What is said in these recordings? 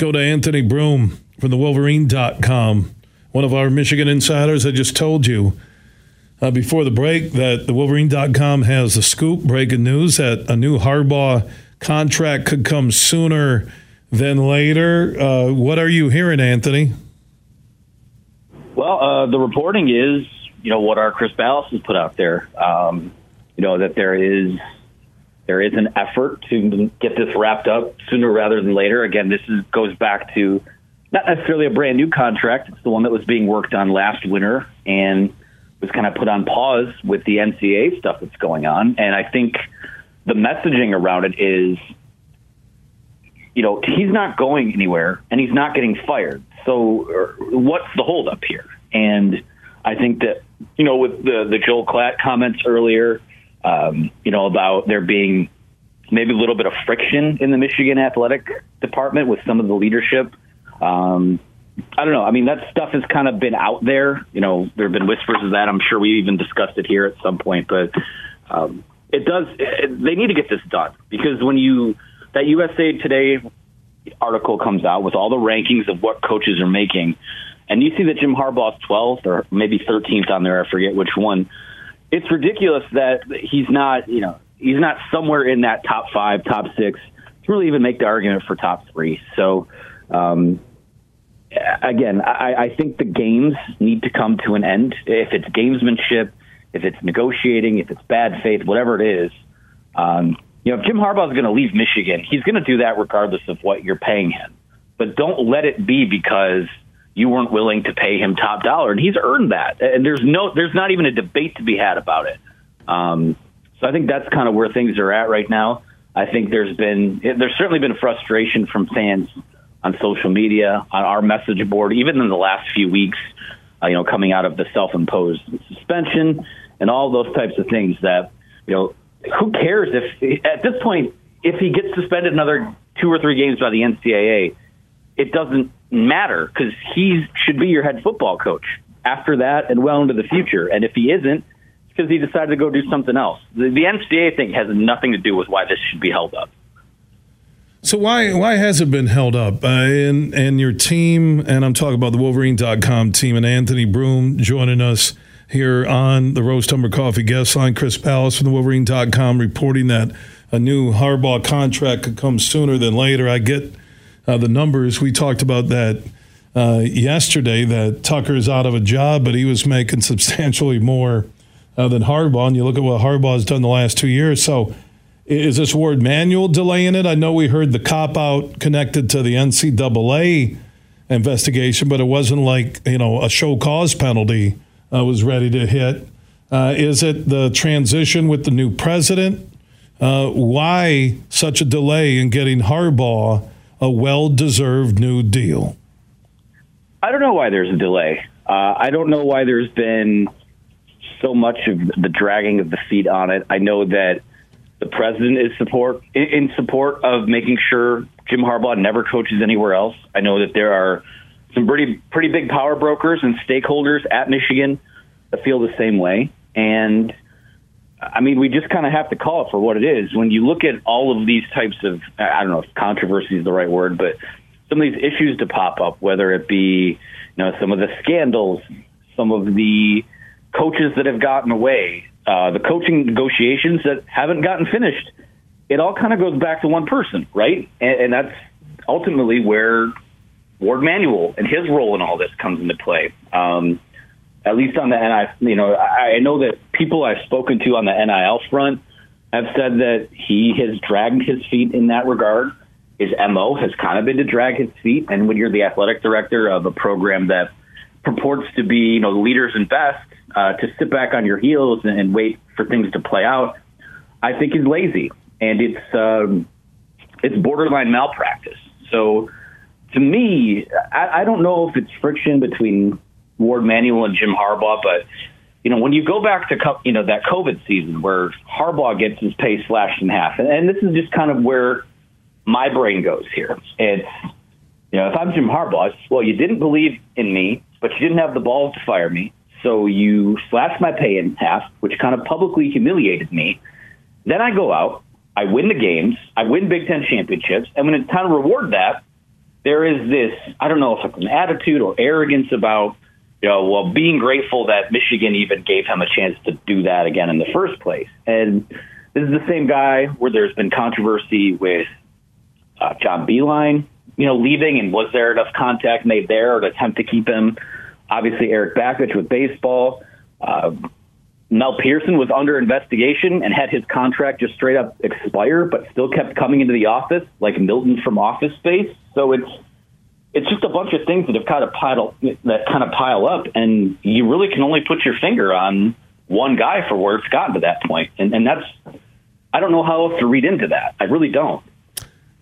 go to Anthony Broome from the Wolverine.com. One of our Michigan insiders, I just told you uh, before the break that the Wolverine.com has the scoop breaking news that a new Harbaugh contract could come sooner than later. Uh, what are you hearing, Anthony? Well, uh, the reporting is, you know, what our Chris Balas has put out there. Um, you know that there is there is an effort to get this wrapped up sooner rather than later. Again, this is, goes back to not necessarily a brand new contract. It's the one that was being worked on last winter and was kind of put on pause with the NCAA stuff that's going on. And I think the messaging around it is, you know, he's not going anywhere and he's not getting fired. So er, what's the holdup here? And I think that, you know, with the, the Joel Klatt comments earlier, um, you know, about there being maybe a little bit of friction in the Michigan athletic department with some of the leadership. Um, I don't know. I mean, that stuff has kind of been out there. You know, there have been whispers of that. I'm sure we even discussed it here at some point, but um, it does. It, they need to get this done because when you that USA Today article comes out with all the rankings of what coaches are making, and you see that Jim Harbaugh's 12th or maybe 13th on there. I forget which one. It's ridiculous that he's not. You know, he's not somewhere in that top five, top six to really even make the argument for top three. So. Um, again, I, I think the games need to come to an end. If it's gamesmanship, if it's negotiating, if it's bad faith, whatever it is, um, you know, if Jim Harbaugh is going to leave Michigan, he's going to do that regardless of what you're paying him. But don't let it be because you weren't willing to pay him top dollar, and he's earned that. And there's no, there's not even a debate to be had about it. Um, so I think that's kind of where things are at right now. I think there's been, there's certainly been frustration from fans on social media, on our message board, even in the last few weeks, uh, you know, coming out of the self-imposed suspension and all those types of things that, you know, who cares if at this point, if he gets suspended another two or three games by the NCAA, it doesn't matter because he should be your head football coach after that and well into the future. And if he isn't, it's because he decided to go do something else. The, the NCAA thing has nothing to do with why this should be held up. So why why has it been held up? Uh, and and your team, and I'm talking about the Wolverine.com team, and Anthony Broome joining us here on the Roast Umber Coffee guest line. Chris Balas from the Wolverine.com reporting that a new Harbaugh contract could come sooner than later. I get uh, the numbers. We talked about that uh, yesterday. That Tucker is out of a job, but he was making substantially more uh, than Harbaugh. And you look at what Harbaugh has done the last two years. So is this Warde Manual delaying it? I know we heard the cop out connected to the NCAA investigation, but it wasn't like you know a show cause penalty uh, was ready to hit. Uh, is it the transition with the new president? Uh, why such a delay in getting Harbaugh a well-deserved new deal? I don't know why there's a delay. Uh, I don't know why there's been so much of the dragging of the feet on it. I know that the president is support in support of making sure Jim Harbaugh never coaches anywhere else. I know that there are some pretty pretty big power brokers and stakeholders at Michigan that feel the same way. And I mean, we just kind of have to call it for what it is. When you look at all of these types of, I don't know if controversy is the right word, but some of these issues to pop up, whether it be, you know, some of the scandals, some of the coaches that have gotten away, uh, the coaching negotiations that haven't gotten finished. It all kind of goes back to one person, right? And, and that's ultimately where Warde Manuel and his role in all this comes into play. Um, at least on the NIL, you know, I, know that people I've spoken to on the NIL front have said that he has dragged his feet in that regard. His MO has kind of been to drag his feet. And when you're the athletic director of a program that purports to be, you know, leaders and best, uh, to sit back on your heels and, and, wait for things to play out, I think is lazy, and it's um, it's borderline malpractice. So, to me, I, I don't know if it's friction between Warde Manuel and Jim Harbaugh, but you know, when you go back to you know that COVID season where Harbaugh gets his pay slashed in half, and, and this is just kind of where my brain goes here. It's you know, if I'm Jim Harbaugh, well, you didn't believe in me, but you didn't have the balls to fire me. So you slashed my pay in half, which kind of publicly humiliated me. Then I go out, I win the games, I win Big Ten championships, and when it's time to reward that, there is this, I don't know if it's an attitude or arrogance about, you know, well, being grateful that Michigan even gave him a chance to do that again in the first place. And this is the same guy where there's been controversy with uh, John Beilein, you know, leaving, and was there enough contact made there to attempt to keep him? Obviously, Eric Bakich with baseball. Uh, Mel Pearson was under investigation and had his contract just straight up expire, but still kept coming into the office, like Milton from Office Space. So it's it's just a bunch of things that have kind of pile that kind of pile up, and you really can only put your finger on one guy for where it's gotten to that point, and and that's I don't know how else to read into that. I really don't.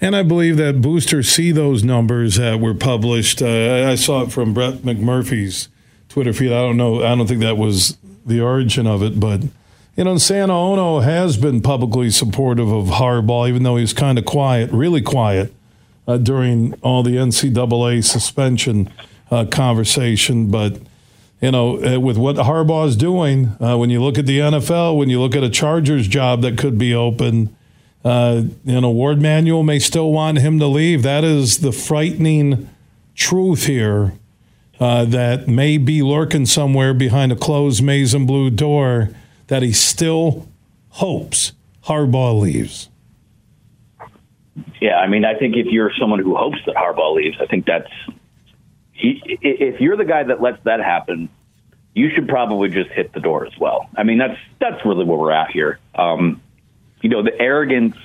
And I believe that boosters see those numbers that were published. Uh, I saw it from Brett McMurphy's Twitter feed. I don't know. I don't think that was the origin of it, but you know, Santa Ono has been publicly supportive of Harbaugh, even though he's kind of quiet, really quiet uh, during all the NCAA suspension uh, conversation. But you know, uh, with what Harbaugh is doing, uh, when you look at the NFL, when you look at a Chargers job that could be open, uh, you know, Warde Manuel may still want him to leave. That is the frightening truth here that may be lurking somewhere behind a closed maize and blue door that he still hopes Harbaugh leaves. Yeah, I mean, I think if you're someone who hopes that Harbaugh leaves, I think that's he, if you're the guy that lets that happen, you should probably just hit the door as well. I mean, that's that's really where we're at here. Um, you know, the arrogance,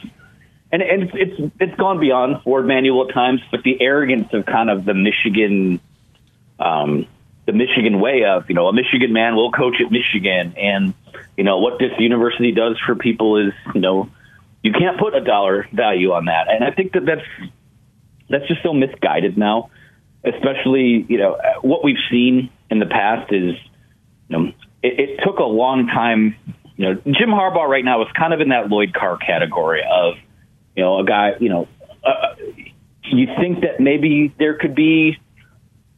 and and it's, it's it's gone beyond Warde Manuel at times, but the arrogance of kind of the Michigan um, the Michigan way of, you know, a Michigan man will coach at Michigan. And, you know, what this university does for people is, you know, you can't put a dollar value on that. And I think that that's, that's just so misguided now, especially, you know, what we've seen in the past is, you know, it, it took a long time. You know, Jim Harbaugh right now is kind of in that Lloyd Carr category of, you know, a guy, you know, uh, you think that maybe there could be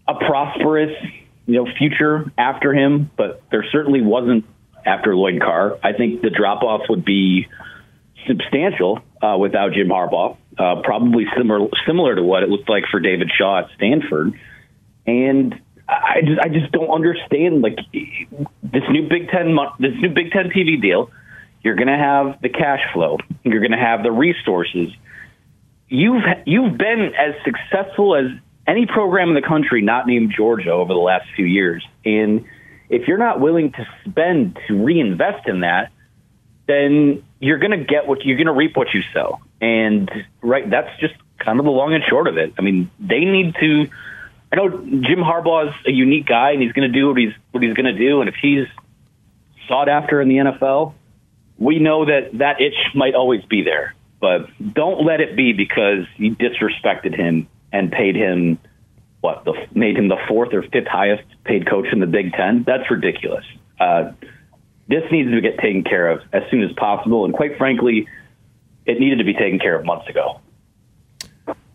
a prosperous, you know, future after him, but there certainly wasn't after Lloyd Carr. I think the drop off would be substantial uh, without Jim Harbaugh. Uh, probably similar similar to what it looked like for David Shaw at Stanford. And I just I just don't understand like this new Big Ten this new Big Ten TV deal. You're going to have the cash flow. You're going to have the resources. You've you've been as successful as any program in the country not named Georgia over the last few years. And if you're not willing to spend to reinvest in that, then you're going to get what you're going to reap what you sow. And right, that's just kind of the long and short of it. I mean, they need to. I know Jim Harbaugh is a unique guy, and he's going to do what he's what he's going to do. And if he's sought after in the NFL, we know that that itch might always be there. But don't let it be because you disrespected him and paid him what the made him the fourth or fifth highest paid coach in the Big Ten. That's ridiculous. Uh, this needs to get taken care of as soon as possible, and quite frankly, it needed to be taken care of months ago.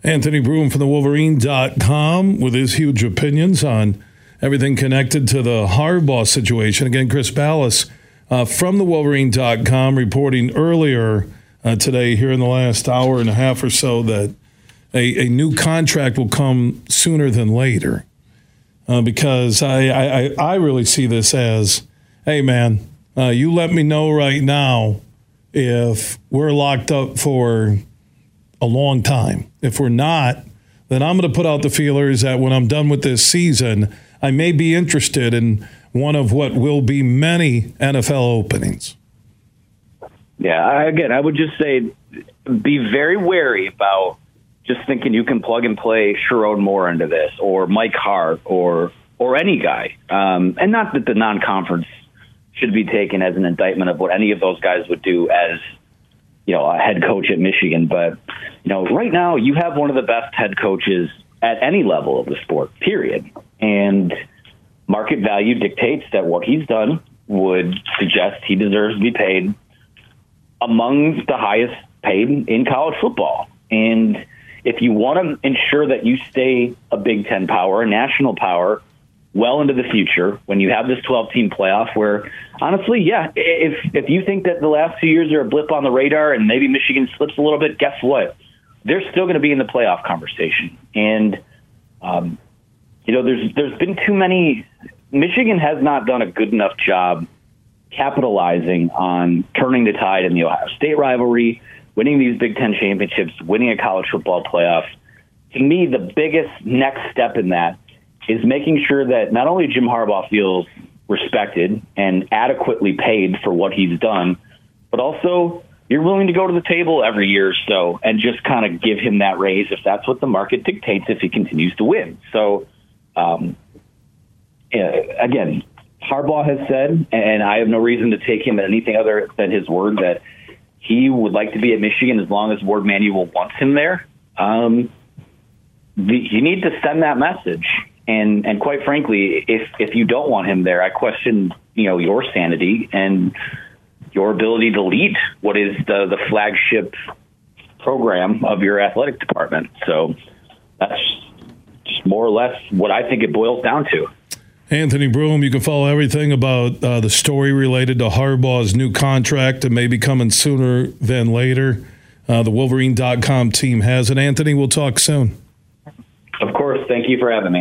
Anthony Broome from the Wolverine.com with his huge opinions on everything connected to the Harbaugh situation. Again, Chris Balas uh, from the Wolverine.com reporting earlier uh, today, here in the last hour and a half or so, that a, a new contract will come sooner than later. Uh, because I, I, I really see this as, hey, man, uh, you let me know right now if we're locked up for a long time. If we're not, then I'm going to put out the feelers that when I'm done with this season, I may be interested in one of what will be many NFL openings. Yeah, again, I would just say be very wary about just thinking you can plug and play Sherrone Moore into this, or Mike Hart, or or any guy. Um, and not that the non-conference should be taken as an indictment of what any of those guys would do as you know a head coach at Michigan. But you know, right now you have one of the best head coaches at any level of the sport. Period. And market value dictates that what he's done would suggest he deserves to be paid among the highest paid in college football. And if you want to ensure that you stay a Big Ten power, a national power, well into the future, when you have this 12 team playoff, where honestly, yeah, if if you think that the last few years are a blip on the radar and maybe Michigan slips a little bit, guess what? they're still going to be in the playoff conversation. And um, you know, there's there's been too many. Michigan has not done a good enough job capitalizing on turning the tide in the Ohio State rivalry, winning these Big Ten championships, winning a college football playoff. To me, the biggest next step in that is making sure that not only Jim Harbaugh feels respected and adequately paid for what he's done, but also you're willing to go to the table every year or so and just kind of give him that raise if that's what the market dictates if he continues to win. So, um, again, Harbaugh has said, and I have no reason to take him at anything other than his word, that he would like to be at Michigan as long as Warde Manuel wants him there. Um, the, you need to send that message. And and quite frankly, if if you don't want him there, I question you know your sanity and your ability to lead what is the the flagship program of your athletic department. So that's just more or less what I think it boils down to. Anthony Broome, you can follow everything about uh, the story related to Harbaugh's new contract and maybe coming sooner than later. Uh, the Wolverine.com team has it. Anthony, we'll talk soon. Of course. Thank you for having me.